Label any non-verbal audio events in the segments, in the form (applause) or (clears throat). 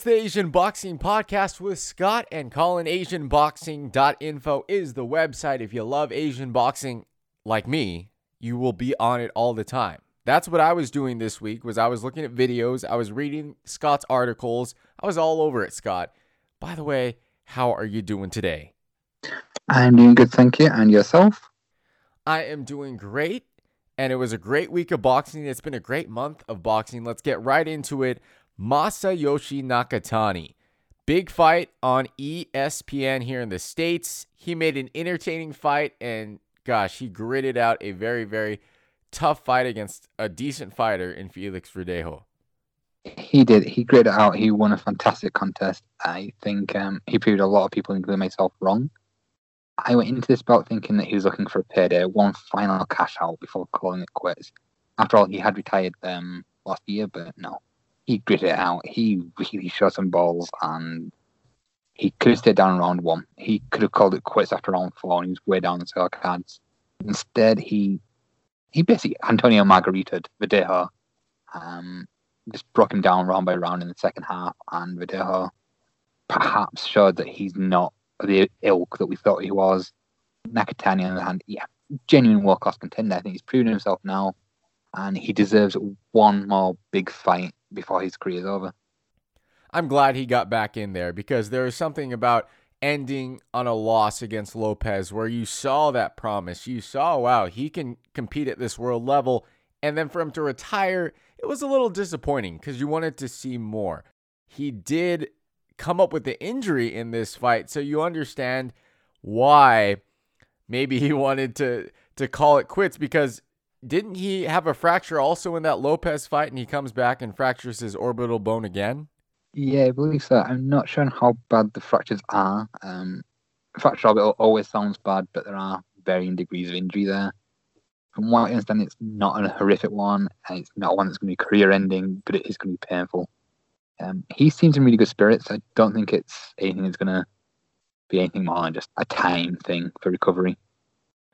It's the Asian Boxing Podcast with Scott and Colin. AsianBoxing.info is the website. If you love Asian boxing like me, you will be on it all the time. That's what I was doing this week was I was looking at videos, I was reading Scott's articles. I was all over it, Scott. By the way, how are you doing today? I'm doing good, thank you. And yourself? I am doing great. And it was a great week of boxing. It's been a great month of boxing. Let's get right into it. Masayoshi Nakatani. Big fight on ESPN here in the States. He made an entertaining fight, and gosh, he gritted out a very, very tough fight against a decent fighter in Felix Verdejo. He did. He gritted out. He won a fantastic contest. I think um, he proved a lot of people, including myself, wrong. I went into this bout thinking that he was looking for a payday, one final cash out before calling it quits. After all, he had retired um, last year, but no, he gritted it out. He really shot some balls, and he could have stayed down round one. He could have called it quits after round four, and he was way down the scorecards. Instead, he he basically Antonio Margarito Verdejo, um, just broke him down round by round in the second half, and Verdejo perhaps showed that he's not the ilk that we thought he was. Nakatani, on the hand, yeah, genuine world class contender. I think he's proven himself now, and he deserves one more big fight before his career is over. I'm glad he got back in there because there is something about ending on a loss against Lopez where you saw that promise. You saw, wow, he can compete at this world level. And then for him to retire, it was a little disappointing because you wanted to see more. He did come up with the injury in this fight. So you understand why maybe he wanted to to call it quits because didn't he have a fracture also in that Lopez fight and he comes back and fractures his orbital bone again? Yeah, I believe so. I'm not sure how bad the fractures are. Um, fracture orbital always sounds bad, but there are varying degrees of injury there. From what I understand, it's not a horrific one, and it's not one that's going to be career ending, but it is going to be painful. Um, he seems in really good spirits. I don't think it's anything that's going to be anything more than just a time thing for recovery.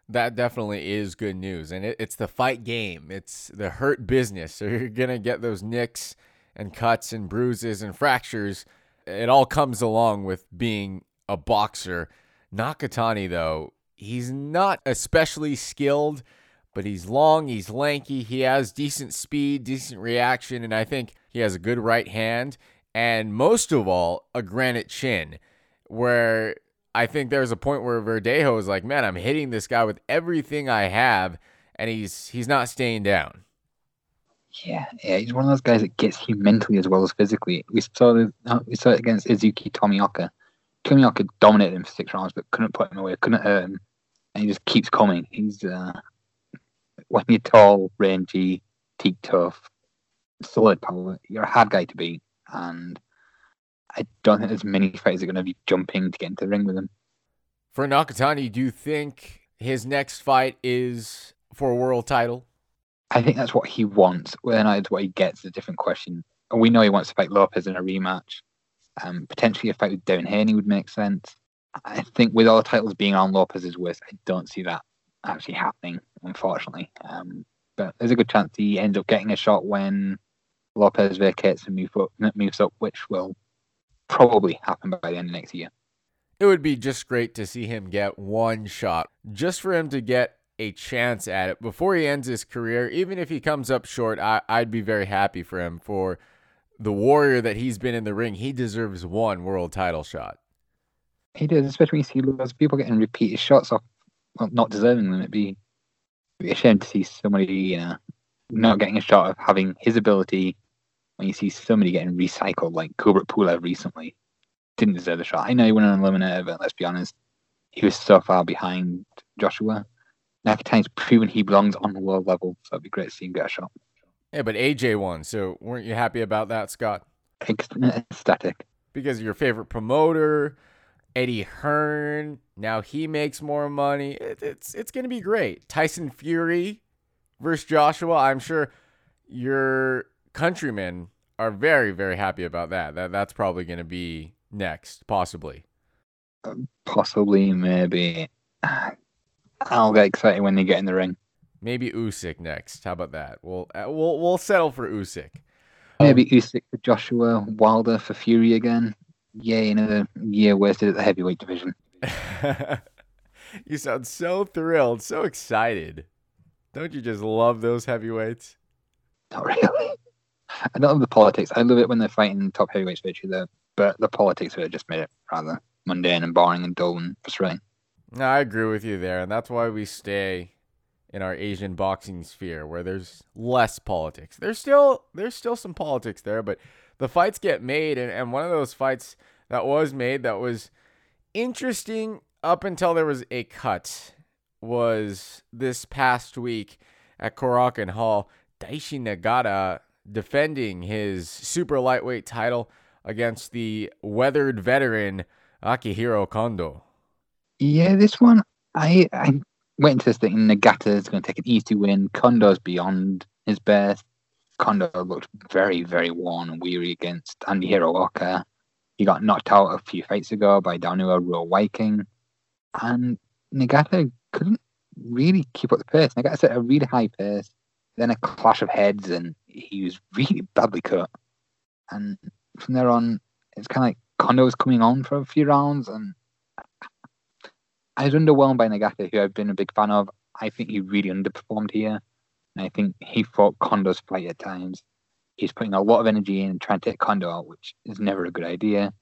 That definitely is good news. And it, it's the fight game, it's the hurt business. (laughs) So you're going to get those nicks and cuts and bruises and fractures. It all comes along with being a boxer. Nakatani, though, he's not especially skilled, but he's long, he's lanky, he has decent speed, decent reaction, and I think he has a good right hand, and most of all, a granite chin, where I think there's a point where Verdejo is like, man, I'm hitting this guy with everything I have, and he's he's not staying down. Yeah, yeah, he's one of those guys that gets you mentally as well as physically. We saw this, we saw it against Izuki Tomioka. Tomioka dominated him for six rounds, but couldn't put him away, couldn't hurt him, and he just keeps coming. He's uh, when you're tall, rangy, teak tough, solid power. You're a hard guy to beat, and I don't think there's many fighters that are going to be jumping to get into the ring with him. For Nakatani, do you think his next fight is for a world title? I think that's what he wants. Whether or not it's what he gets is a different question. We know he wants to fight Lopez in a rematch. Um, potentially a fight with Devin Haney would make sense. I think with all the titles being on Lopez's waist, I don't see that actually happening, unfortunately. Um, but there's a good chance he ends up getting a shot when Lopez vacates and move up, moves up, which will probably happen by the end of next year. It would be just great to see him get one shot, just for him to get a chance at it before he ends his career. Even if he comes up short, I, I'd be very happy for him. For the warrior that he's been in the ring, he deserves one world title shot. He does, especially when you see those people getting repeated shots off, well, not deserving them. It'd be, it'd be a shame to see somebody, you know, not getting a shot of having his ability when you see somebody getting recycled like Kubrat Pulev recently, didn't deserve the shot. I know he won an eliminator, but let's be honest, he was so far behind Joshua. Nakatani's proven he belongs on the world level, so it'd be great to see him get a shot. Yeah, but AJ won, so weren't you happy about that, Scott? Ecstatic. Because your favorite promoter, Eddie Hearn, now he makes more money. It, it's it's gonna be great. Tyson Fury versus Joshua. I'm sure your countrymen are very very happy about that. That that's probably going to be next, possibly. Possibly, maybe. I'll get excited when they get in the ring. Maybe Usyk next. How about that? We'll uh, we'll we'll settle for Usyk. Maybe Usyk for Joshua, Wilder for Fury again. Yay, another year wasted at the heavyweight division. (laughs) you sound so thrilled, so excited. Don't you just love those heavyweights? Not really. I don't love the politics. I love it when they're fighting top heavyweights virtually there, but the politics of it just made it rather mundane and boring and dull and frustrating. No, I agree with you there, and that's why we stay in our Asian boxing sphere where there's less politics. There's still there's still some politics there, but the fights get made and, and one of those fights that was made that was interesting up until there was a cut was this past week at Korakuen Hall. Daishi Nagata defending his super lightweight title against the weathered veteran Akihiro Kondo. Yeah, this one I I went into this thinking Nagata is going to take an easy win. Kondo's beyond his best. Kondo looked very, very worn and weary against Andy Hiraoka. He got knocked out a few fights ago by Danuo Ruo Viking, And Nagata couldn't really keep up the pace. Nagata set a really high pace, then a clash of heads, and he was really badly cut. And from there on, it's kind of like Kondo was coming on for a few rounds, and I was underwhelmed by Nagata, who I've been a big fan of. I think he really underperformed here. And I think he fought Kondo's fight at times. He's putting a lot of energy in trying to take Kondo out, which is never a good idea.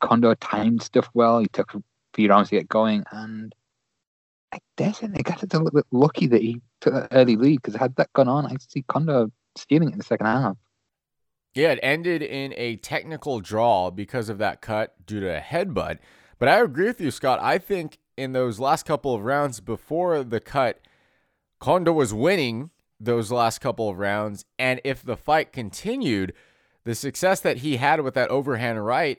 Kondo timed stuff well. He took a few rounds to get going. And I say Nagata's a little bit lucky that he took that early lead because had that gone on, I'd see Kondo stealing it in the second half. Yeah, it ended in a technical draw because of that cut due to a headbutt. But I agree with you, Scott. I think in those last couple of rounds before the cut, Kondo was winning those last couple of rounds. And if the fight continued, the success that he had with that overhand right,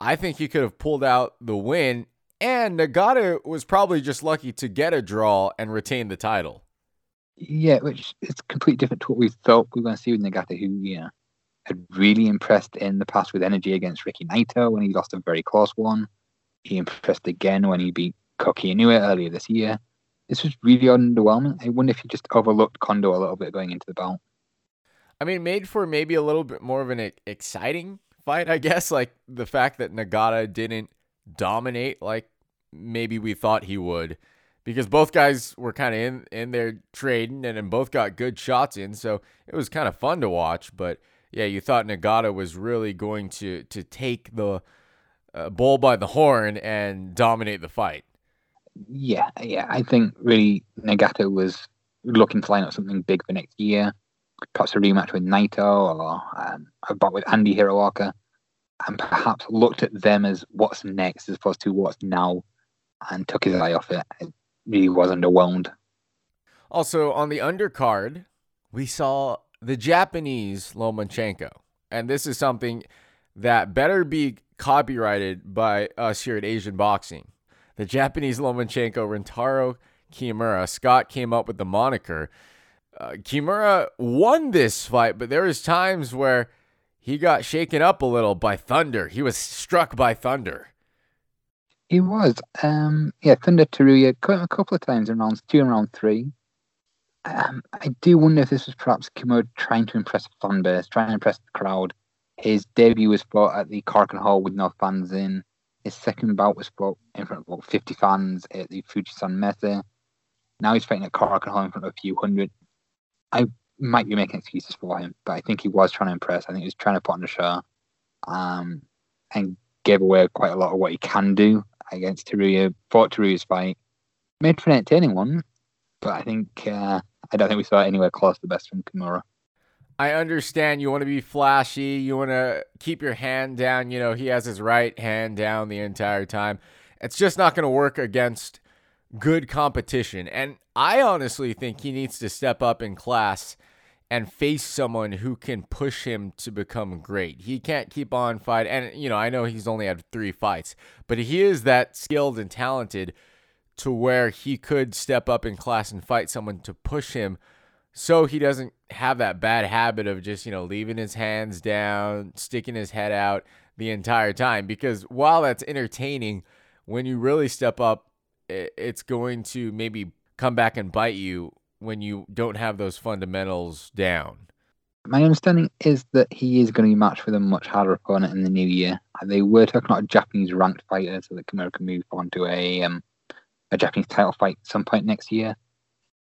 I think he could have pulled out the win. And Nagata was probably just lucky to get a draw and retain the title. Yeah, which is completely different to what we thought we were going to see with Nagata, who, yeah, had really impressed in the past with energy against Rikki Naito when he lost a very close one. He impressed again when he beat Koki Inoue earlier this year. This was really underwhelming. I wonder if he just overlooked Kondo a little bit going into the bout. I mean, made for maybe a little bit more of an exciting fight, I guess. (laughs) Like the fact that Nagata didn't dominate like maybe we thought he would, because both guys were kind of in in there trading and, and both got good shots in, so it was kind of fun to watch. But yeah, you thought Nagata was really going to to take the uh, bull by the horn and dominate the fight yeah, yeah, I think really Nagata was looking to line up something big for next year, perhaps a rematch with Naito or um, a bout with Andy Hiraoka, and perhaps looked at them as what's next as opposed to what's now, and took his eye off it. Really was underwhelmed. Also, on the undercard, we saw the Japanese Lomachenko, and this is something that better be copyrighted by us here at Asian Boxing the Japanese Lomachenko Rintaro Kimura. Scott came up with the moniker. Uh, Kimura won this fight, but there was times where he got shaken up a little by thunder. He was struck by thunder. He was. Um, yeah, Thunder Teruya a couple of times in rounds two and round three. Um, I do wonder if this was perhaps Kimura trying to impress the fan base, trying to impress the crowd. His debut was fought at the Korakuen Hall with no fans in. His second bout was fought in front of about 50 fans at the Fujisan Messe. Now he's fighting at Korakuen Hall in front of a few hundred. I might be making excuses for him, but I think he was trying to impress. I think he was trying to put on a show um, and gave away quite a lot of what he can do against Teruya. Fought Teruya's fight. Made for an entertaining one, but I think uh, I don't think we saw anywhere close to the best from Kimura. I understand you want to be flashy, you want to keep your hand down. You know, he has his right hand down the entire time. It's just not going to work against good competition. And I honestly think he needs to step up in class and face someone who can push him to become great. He can't keep on fighting. And, you know, I know he's only had three fights, but he is that skilled and talented to where he could step up in class and fight someone to push him so he doesn't have that bad habit of just, you know, leaving his hands down, sticking his head out the entire time. Because while that's entertaining, when you really step up, it's going to maybe come back and bite you when you don't have those fundamentals down. My understanding is that he is going to be matched with a much harder opponent in the new year. They were talking about a Japanese ranked fighter so that Kimura can move on to a um, a Japanese title fight some point next year.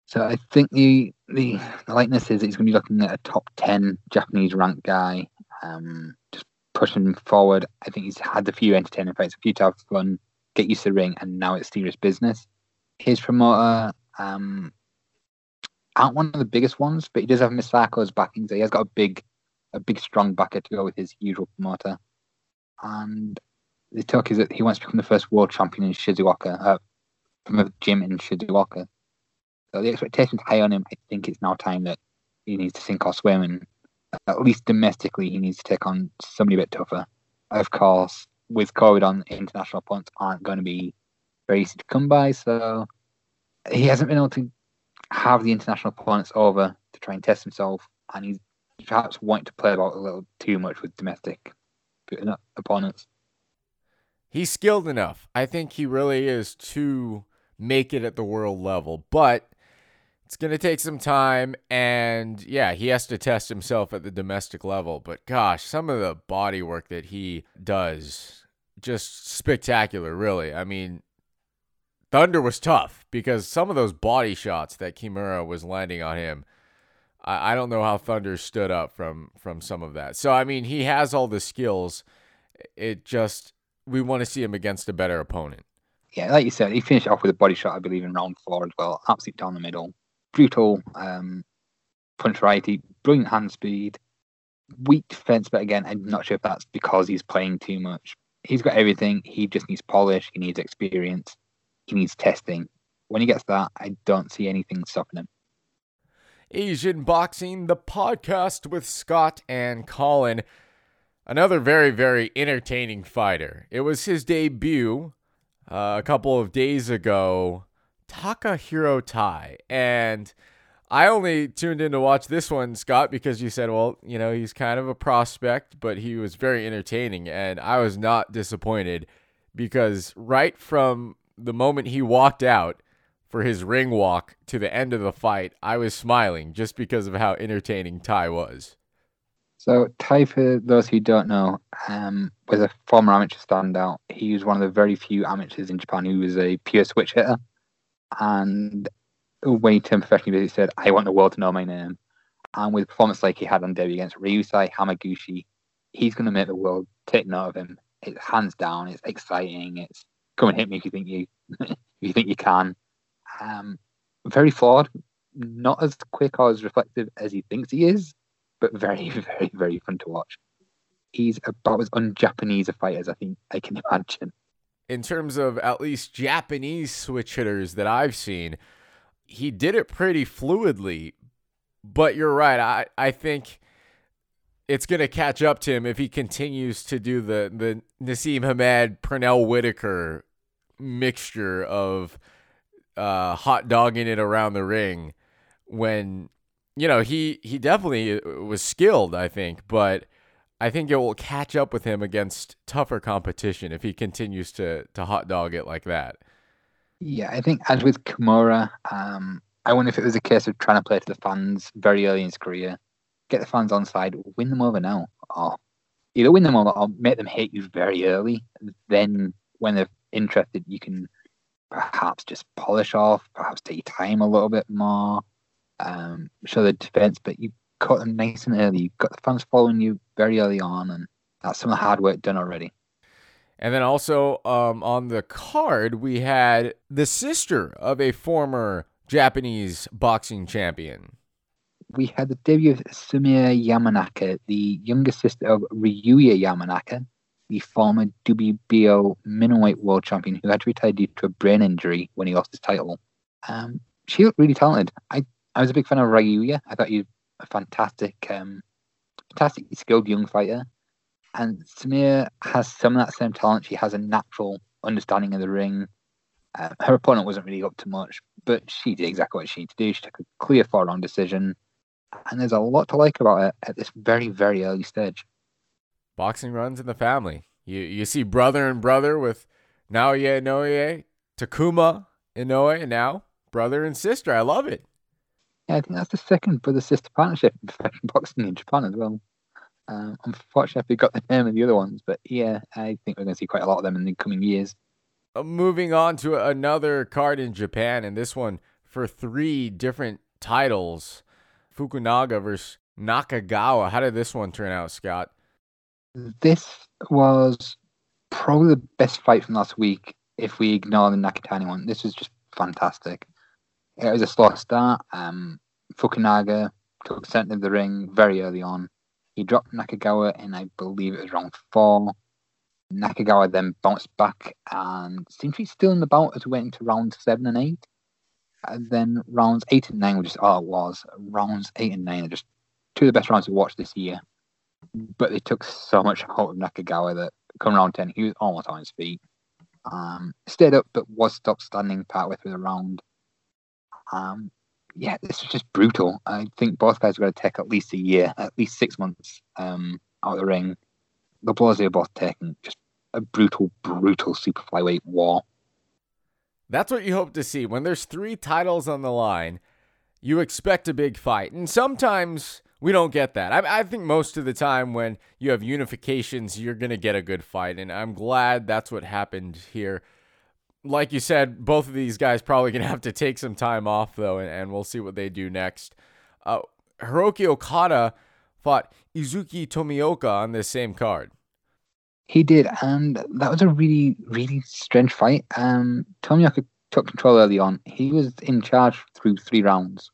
So I think the the, the likeness is he's going to be looking at a top ten Japanese ranked guy, um, just pushing forward. I think he's had a few entertaining fights, a few to have fun, get used to the ring, and now it's serious business. His promoter um, aren't one of the biggest ones, but he does have Misako's backing, so he has got a big, a big strong backer to go with his usual promoter. And the talk is that he wants to become the first world champion in Shizuoka, uh, from a gym in Shizuoka. So the expectation's high on him. I think it's now time that he needs to sink or swim, and at least domestically, he needs to take on somebody a bit tougher. Of course, with COVID on, international opponents aren't going to be very easy to come by, so he hasn't been able to have the international opponents over to try and test himself, and he's perhaps wanting to play about a little too much with domestic opponents. He's skilled enough. I think he really is to make it at the world level, but it's going to take some time. And yeah, he has to test himself at the domestic level. But gosh, some of the body work that he does, just spectacular, really. I mean, Thunder was tough because some of those body shots that Kimura was landing on him, I, I don't know how Thunder stood up from from some of that. So I mean, he has all the skills. It just we want to see him against a better opponent. Yeah, like you said, he finished off with a body shot, I believe, in round four as well. Absolute down the middle, brutal um, punch variety, brilliant hand speed, weak defense. But again, I'm not sure if that's because he's playing too much. He's got everything. He just needs polish. He needs experience he needs testing. When he gets that, I don't see anything stopping him. Asian Boxing, the podcast with Scott and Colin. Another very, very entertaining fighter. It was his debut uh, a couple of days ago, Takahiro Tai. And I only tuned in to watch this one, Scott, because you said, well, you know, he's kind of a prospect, but he was very entertaining. And I was not disappointed because right from the moment he walked out for his ring walk to the end of the fight, I was smiling just because of how entertaining Tai was. So Tai, for those who don't know, um, was a former amateur standout. He was one of the very few amateurs in Japan who was a pure switch hitter. And when he turned professional, he said, I want the world to know my name. And with performance like he had on debut against Ryusai Hamaguchi, he's going to make the world take note of him. It's hands down. It's exciting. It's come and hit me if you think you (laughs) if you think you can. Um, very flawed, not as quick or as reflective as he thinks he is, but very, (laughs) very, very fun to watch. He's about as un-Japanese a fighter as I think I can (laughs) imagine. In terms of at least Japanese switch hitters that I've seen, he did it pretty fluidly. But you're right. I, I think it's going to catch up to him if he continues to do the the Naseem Hamed Pernell Whitaker mixture of uh, hot dogging it around the ring when you know he he definitely was skilled I think but I think it will catch up with him against tougher competition if he continues to to hot dog it like that. Yeah, I think as with Kimura, um, I wonder if it was a case of trying to play to the fans very early in his career get the fans on side, win them over now, or either win them over or make them hate you very early. Then, when they're interested, you can perhaps just polish off, perhaps take time a little bit more, um, show the defense, but you cut them nice and early. You've got the fans following you very early on, and that's some of the hard work done already. And then also um, on the card, we had the sister of a former Japanese boxing champion we had the debut of Sumire Yamanaka, the younger sister of Ryuya Yamanaka, the former WBO middleweight world champion who had to retire due to a brain injury when he lost his title. Um, she looked really talented. I, I was a big fan of Ryuya. I thought he was a fantastic, um, fantastic skilled young fighter. And Sumire has some of that same talent. She has a natural understanding of the ring. Uh, her opponent wasn't really up to much, but she did exactly what she needed to do. She took a clear four round decision and there's a lot to like about it at this very, very early stage. Boxing runs in the family. You you see brother and brother with Naoya Inoue, Takuma Inoue, and now brother and sister. I love it. Yeah, I think that's the second brother sister partnership in (laughs) professional boxing in Japan as well. Um, unfortunately, we got the name of the other ones, but yeah, I think we're going to see quite a lot of them in the coming years. Uh, moving on to another card in Japan, and this one for three different titles Fukunaga versus Nakagawa. How did this one turn out, Scott? This was probably the best fight from last week if we ignore the Nakatani one. This was just fantastic. It was a slow start. Um, Fukunaga took center of the ring very early on. He dropped Nakagawa in, I believe it was round four. Nakagawa then bounced back and seemed to be still in the bout as we went into round seven and eight. And then rounds eight and nine were just all it was. Rounds eight and nine are just two of the best rounds to watch this year. But they took so much out of Nakagawa that come round ten, he was almost on his feet. Um, stayed up but was stopped standing partway through the round. Um, yeah, this was just brutal. I think both guys are going to take at least a year, at least six months um, out of the ring. The blows they were both taking, just a brutal, brutal super flyweight war. That's what you hope to see. When there's three titles on the line, you expect a big fight. And sometimes we don't get that. I, I think most of the time when you have unifications, you're going to get a good fight. And I'm glad that's what happened here. Like you said, both of these guys probably going to have to take some time off, though, and, and we'll see what they do next. Uh, Hiroki Okada fought Izuki Tomioka on this same card. He did, and that was a really, really strange fight. Um, took control early on. He was in charge through three rounds.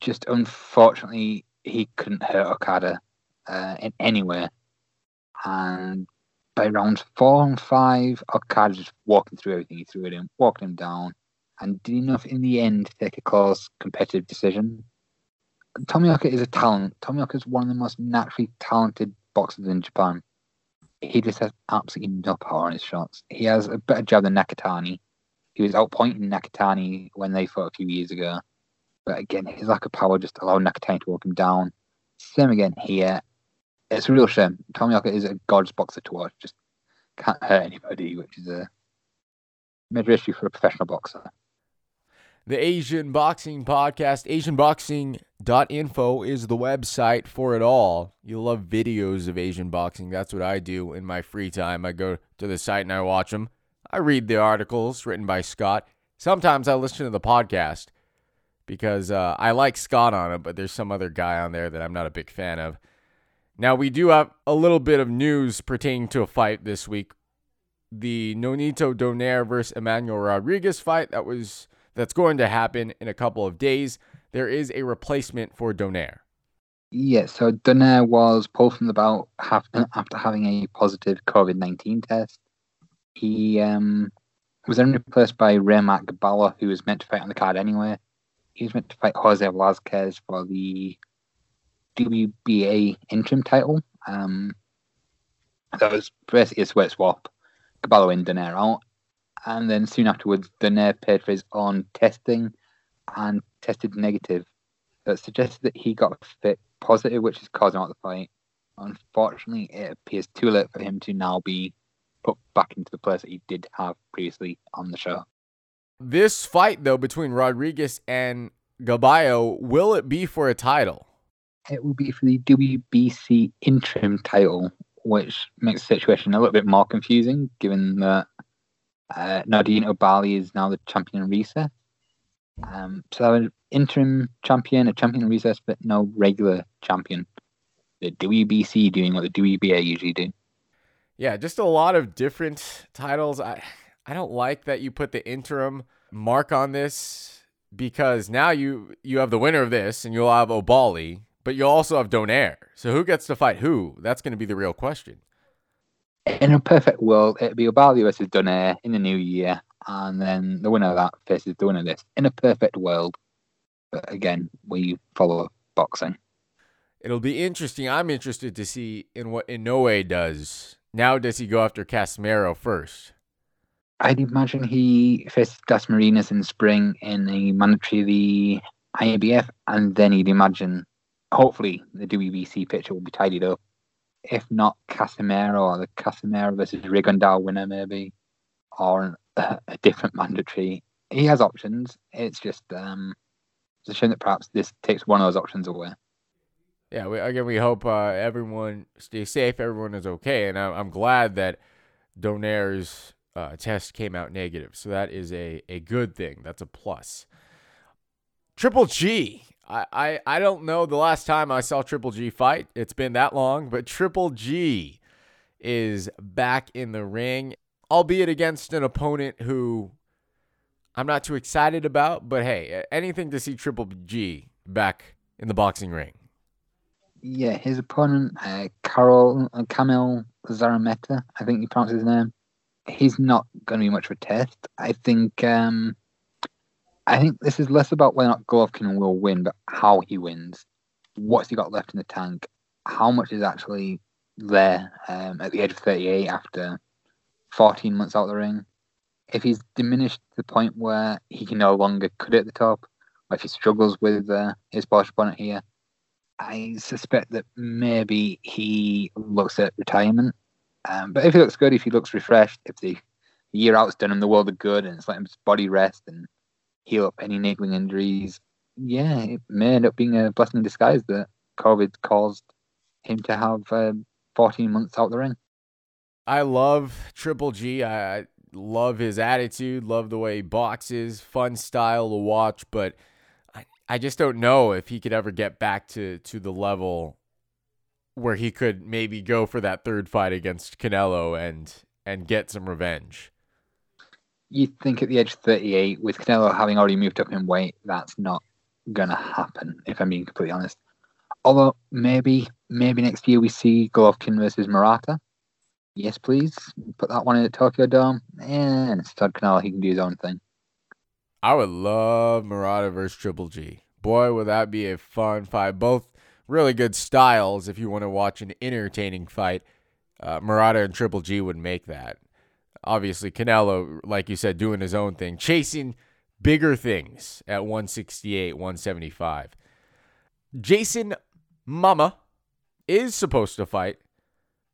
Just unfortunately, he couldn't hurt Okada uh, in anywhere. And by rounds four and five, Okada just walking through everything he threw at him, walking him down, and did enough in the end to take a close competitive decision. Tomioka is a talent. Tomioka is one of the most naturally talented boxers in Japan. He just has absolutely no power on his shots. He has a better jab than Nakatani. He was outpointing Nakatani when they fought a few years ago. But again, his lack of power just allowed Nakatani to walk him down. Same again here. It's a real shame. Tomioka is a god's boxer to watch. Just can't hurt anybody, which is a major issue for a professional boxer. The Asian Boxing Podcast, AsianBoxing.info is the website for it all. You love videos of Asian boxing. That's what I do in my free time. I go to the site and I watch them. I read the articles written by Scott. Sometimes I listen to the podcast because uh, I like Scott on it, but there's some other guy on there that I'm not a big fan of. Now, we do have a little bit of news pertaining to a fight this week. The Nonito Donaire versus Emmanuel Rodriguez fight that was that's going to happen in a couple of days. There is a replacement for Donaire. Yeah, so Donaire was pulled from the bout (clears throat) after having a positive COVID 19 test. He um, was then replaced by Reymart Gaballo, who was meant to fight on the card anyway. He was meant to fight Jose Velasquez for the WBA interim title. Um, that was basically a sweat swap. Gabala in Donaire out. And then soon afterwards, Donaire paid for his own testing and tested negative. That suggested that he got a fit positive, which is causing out the fight. Unfortunately, it appears too late for him to now be put back into the place that he did have previously on the show. This fight, though, between Rodriguez and Gaballo, will it be for a title? It will be for the WBC interim title, which makes the situation a little bit more confusing, given that uh, Nordine Oubaali is now the champion in recess. Um, so an interim champion, a champion in recess, but no regular champion. The WBC doing what the WBA usually do. Yeah, just a lot of different titles. I I don't like that you put the interim mark on this because now you you have the winner of this and you'll have Oubaali, but you'll also have Donaire. So who gets to fight who? That's going to be the real question in a perfect world, it'd be Oubaali versus Donaire in the new year, and then the winner of that faces the winner of this. In a perfect world, but again, we follow boxing. It'll be interesting. I'm interested to see in what Inoue does. Now, does he go after Casimero first? I'd imagine he faces Dasmariñas in spring in a mandatory the IBF, and then he'd imagine, hopefully, the WBC picture will be tidied up if not Casimero or the Casimero versus Rigondeaux winner, maybe, or a, different mandatory. He has options. It's just um, It's a shame that perhaps this takes one of those options away. Yeah, we, again, we hope uh, everyone stays safe, everyone is okay, and I, I'm glad that Donaire's uh, test came out negative. So that is a, a good thing. That's a plus. Triple G. I, I, I don't know the last time I saw Triple G fight. It's been that long, but Triple G is back in the ring, albeit against an opponent who I'm not too excited about. But hey, anything to see Triple G back in the boxing ring. Yeah, his opponent, uh, Carol uh, Kamil Szeremeta, I think you pronounce his name. He's not going to be much of a test. I think. Um, I think this is less about whether or not Golovkin will win, but how he wins. What's he got left in the tank? How much is actually there um, at the age of 38 after 14 months out of the ring? If he's diminished to the point where he can no longer cut it at the top, or if he struggles with uh, his Polish opponent here, I suspect that maybe he looks at retirement. Um, but if he looks good, if he looks refreshed, if the year out's done him the world of good and it's letting his body rest and heal up any niggling injuries, yeah, it may end up being a blessing in disguise that COVID caused him to have uh, 14 months out the ring. I love Triple G. I love his attitude, love the way he boxes, fun style to watch, but I just don't know if he could ever get back to to the level where he could maybe go for that third fight against Canelo and and get some revenge. You think at the age of 38, with Canelo having already moved up in weight, that's not gonna happen. If I'm being completely honest. Although maybe maybe next year we see Golovkin versus Murata. Yes, please put that one in the Tokyo Dome. And Todd Canelo. He can do his own thing. I would love Murata versus Triple G. Boy, would that be a fun fight. Both really good styles. If you want to watch an entertaining fight, uh, Murata and Triple G would make that. Obviously, Canelo, like you said, doing his own thing, chasing bigger things at 168, 175. Jayson Mama is supposed to fight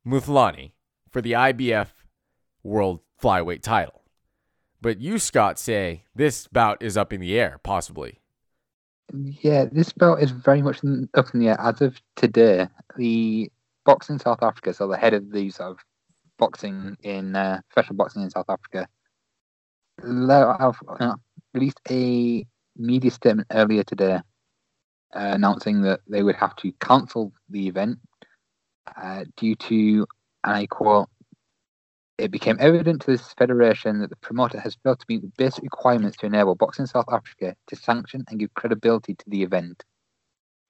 Mthalane for the IBF World Flyweight title. But you, Scott, say this bout is up in the air, possibly. Yeah, this bout is very much up in the air. As of today, the boxing South Africa, so the head of the sort of boxing in uh, professional boxing in South Africa, have released a media statement earlier today uh, announcing that they would have to cancel the event uh, due to, and I quote, it became evident to this federation that the promoter has failed to meet the basic requirements to enable Boxing South Africa to sanction and give credibility to the event.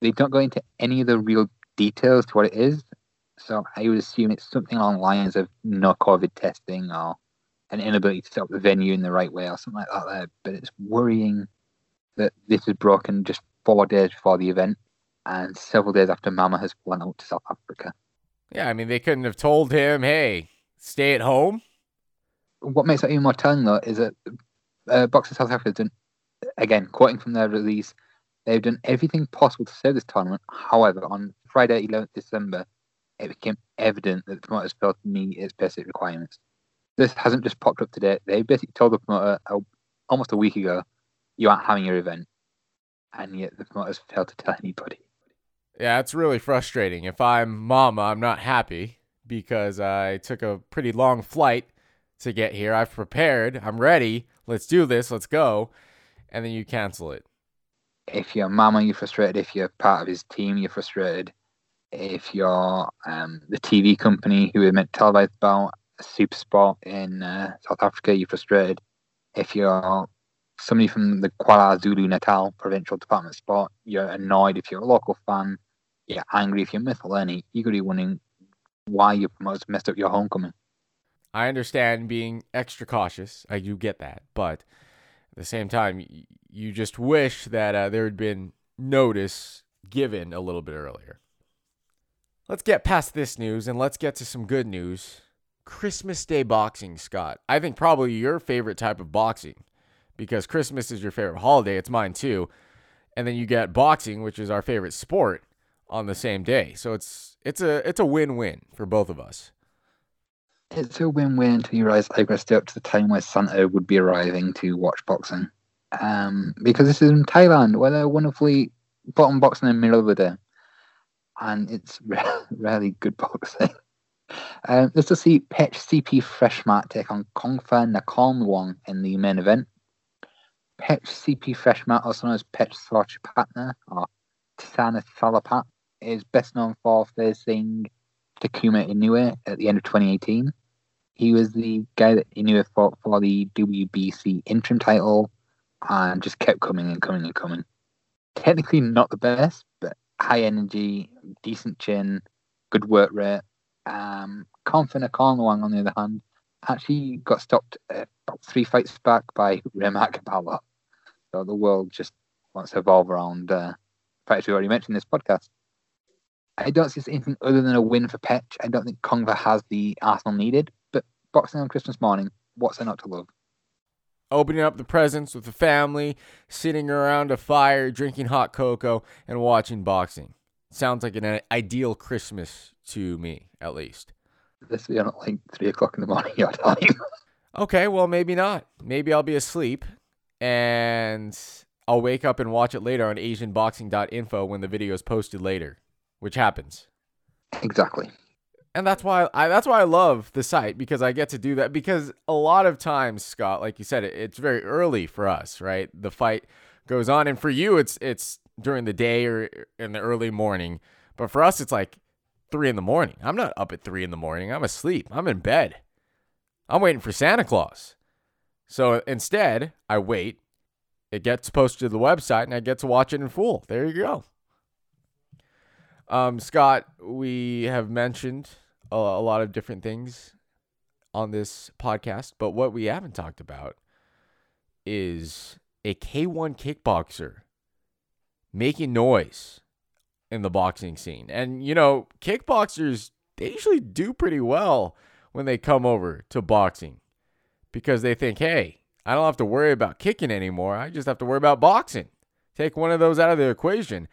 They don't go into any of the real details to what it is, so I would assume it's something along the lines of no COVID testing or an inability to set up the venue in the right way or something like that. There. But it's worrying that this is broken just four days before the event and several days after Mama has flown out to South Africa. Yeah, I mean, they couldn't have told him, hey, stay at home. What makes that even more telling, though, is that uh, Boxing South Africa done, again, quoting from their release, they've done everything possible to save this tournament. However, on Friday, 11th December, it became evident that the promoters failed to meet its basic requirements. This hasn't just popped up today. They basically told the promoter almost a week ago, you aren't having your event. And yet the promoters failed to tell anybody. Yeah, it's really frustrating. If I'm Mama, I'm not happy because I took a pretty long flight to get here. I've prepared. I'm ready. Let's do this. Let's go. And then you cancel it. If you're Mama, you're frustrated. If you're part of his team, you're frustrated. If you're um, the TV company who are meant to televise about a super sport in uh, South Africa, you're frustrated. If you're somebody from the KwaZulu-Natal Provincial Department of Sport, you're annoyed. If you're a local fan, you're angry. If you're Mthalane, you're going to be wondering why you promotes messed up your homecoming. I understand being extra cautious. I do get that, but at the same time, you just wish that uh, there had been notice given a little bit earlier. Let's get past this news and let's get to some good news. Christmas Day boxing, Scott. I think probably your favorite type of boxing because Christmas is your favorite holiday. It's mine too. And then you get boxing, which is our favorite sport on the same day. So it's it's a it's a win-win for both of us. It's a win-win until you realize to stay up to the time where Santa would be arriving to watch boxing. um, because this is in Thailand, where they're wonderfully bottom boxing in the middle of the day, and it's re- (laughs) really good boxing. Um, let's just see Petch CP Freshmart take on Kongfa Nakornwong in the main event. Petch CP Freshmart, also known as Petch Sorchapatna or Tisana Thalapat, is best known for facing Takuma Inoue at the end of 2018. He was the guy that Inoue fought for the WBC interim title and just kept coming and coming and coming. Technically not the best, but high energy, decent chin, good work rate. Um, Confident Conwang, on the other hand, actually got stopped about three fights back by (laughs) Remak Bala. So the world just wants to evolve around uh, fights we already mentioned in this podcast. I don't see anything other than a win for Petch. I don't think Kongva has the arsenal needed, but boxing on Christmas morning, what's there not to love? Opening up the presents with the family, sitting around a fire, drinking hot cocoa, and watching boxing. Sounds like an ideal Christmas to me, at least. This will be on at like 3 o'clock in the morning your time. (laughs) okay, well, maybe not. Maybe I'll be asleep and I'll wake up and watch it later on AsianBoxing.info when the video is posted later which happens. Exactly. And that's why I that's why I love the site because I get to do that because a lot of times Scott like you said it, it's very early for us, right? The fight goes on and for you it's it's during the day or in the early morning, but for us it's like 3 in the morning. I'm not up at 3 in the morning. I'm asleep. I'm in bed. I'm waiting for Santa Claus. So instead, I wait. It gets posted to the website and I get to watch it in full. There you go. Um, Scott, we have mentioned a, a lot of different things on this podcast, but what we haven't talked about is a K1 kickboxer making noise in the boxing scene. And, you know, kickboxers, they usually do pretty well when they come over to boxing because they think, hey, I don't have to worry about kicking anymore. I just have to worry about boxing. Take one of those out of the equation.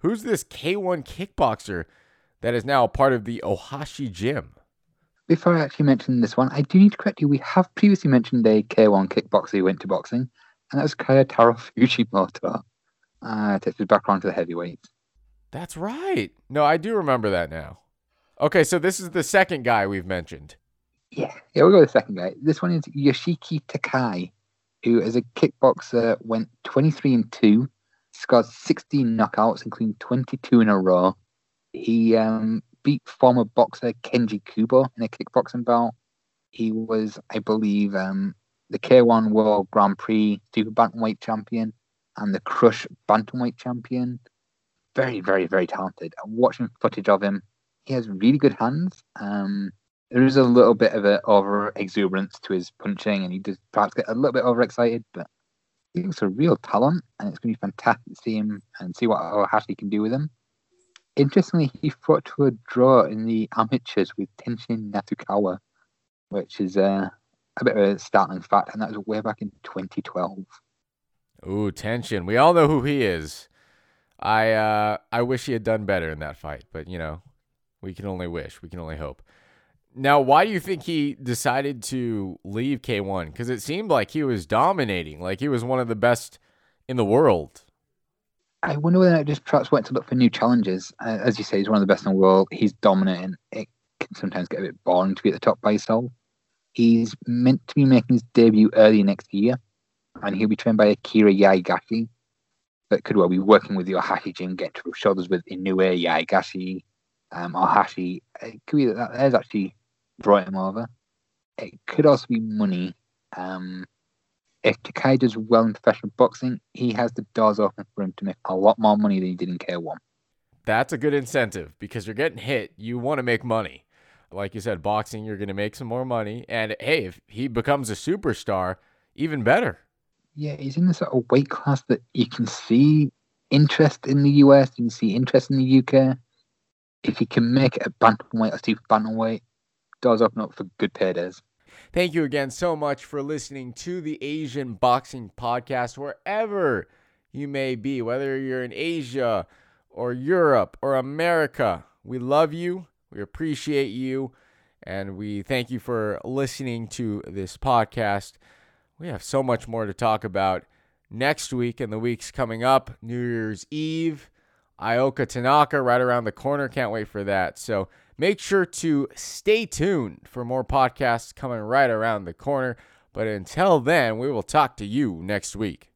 Who's this K1 kickboxer that is now part of the Ohashi gym? Before I actually mention this one, I do need to correct you. We have previously mentioned a K1 kickboxer who went to boxing, and that was Kyotaro (laughs) Fujimoto. Uh, takes us back around to the heavyweights. That's right. No, I do remember that now. Okay, so this is the second guy we've mentioned. Yeah, yeah, we'll go with the second guy. This one is Yoshiki Takai, who, as a kickboxer, went 23 and 2 scored 16 knockouts, including 22 in a row. He um, beat former boxer Kenji Kubo in a kickboxing bout. He was, I believe, um, the K1 World Grand Prix Super Bantamweight champion and the Crush Bantamweight champion. Very, very, very talented. Watching footage of him, he has really good hands. Um, there is a little bit of an over exuberance to his punching, and he does perhaps get a little bit overexcited, but he looks a real talent, and it's going to be fantastic to see him and see what Ohashi can do with him. Interestingly, he fought to a draw in the amateurs with Tenshin Nasukawa, which is uh, a bit of a startling fact, and that was way back in 2012. Ooh, Tenshin. We all know who he is. I uh, I wish he had done better in that fight, but you know, we can only wish. We can only hope. Now, why do you think he decided to leave K1? Because it seemed like he was dominating, like he was one of the best in the world. I wonder whether it just perhaps went to look for new challenges. Uh, as you say, he's one of the best in the world. He's dominating. It can sometimes get a bit boring to be at the top by himself. He's meant to be making his debut early next year, and he'll be trained by Akira Yaegashi. That could well be working with the Ohashi gym, get to shoulders with Inoue, Yaegashi, um. It could be that there's actually brought him over. It could also be money. Um, if Takai does well in professional boxing, he has the doors open for him to make a lot more money than he did in K1. That's a good incentive because you're getting hit. You want to make money. Like you said, boxing, you're going to make some more money. And hey, if he becomes a superstar, even better. Yeah, he's in this sort of weight class that you can see interest in the US, you can see interest in the UK. If he can make it a bantamweight or super bantamweight, does open up for good paydays. Thank you again so much for listening to the Asian Boxing Podcast, wherever you may be, whether you're in Asia or Europe or America. We love you, we appreciate you, and we thank you for listening to this podcast. We have so much more to talk about next week and the weeks coming up. New Year's Eve, Ioka Tanaka right around the corner. Can't wait for that. So make sure to stay tuned for more podcasts coming right around the corner. But until then, we will talk to you next week.